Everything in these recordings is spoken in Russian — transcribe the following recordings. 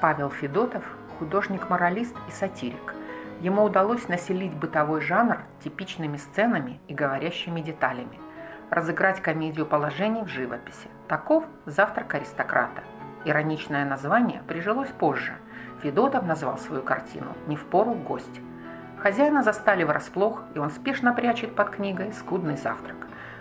Павел Федотов – художник-моралист и сатирик. Ему удалось населить бытовой жанр типичными сценами и говорящими деталями, разыграть комедию положений в живописи. Таков «Завтрак аристократа». Ироничное название прижилось позже. Федотов назвал свою картину «Не в пору гость». Хозяина застали врасплох, и он спешно прячет под книгой скудный завтрак.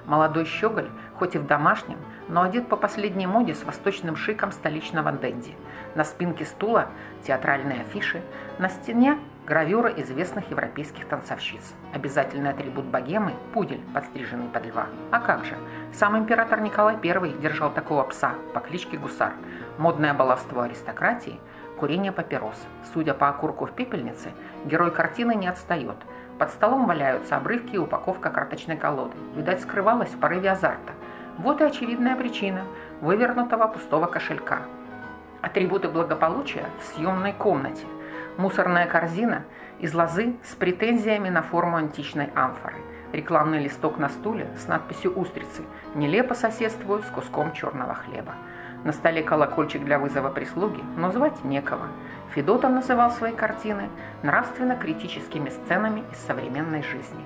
Молодой щеголь, хоть и в домашнем, но одет по последней моде с восточным шиком столичного денди. На спинке стула театральные афиши, на стене гравюра известных европейских танцовщиц. Обязательный атрибут богемы – пудель, подстриженный под льва. А как же? Сам император Николай I держал такого пса по кличке Гусар. Модное баловство аристократии – курение папирос. Судя по окурку в пепельнице, герой картины не отстает – под столом валяются обрывки и упаковка карточной колоды. Видать, скрывалась в порыве азарта. Вот и очевидная причина вывернутого пустого кошелька. Атрибуты благополучия в съемной комнате. Мусорная корзина из лозы с претензиями на форму античной амфоры. Рекламный листок на стуле с надписью «Устрицы» нелепо соседствует с куском черного хлеба. На столе колокольчик для вызова прислуги, но звать некого. Федотов называл свои картины нравственно-критическими сценами из современной жизни.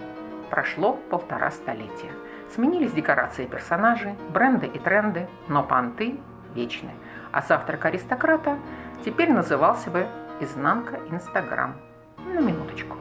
Прошло полтора столетия. Сменились декорации и персонажи, бренды и тренды, но понты вечны. А завтрак аристократа теперь назывался бы «Изнанка Инстаграм». На минуточку.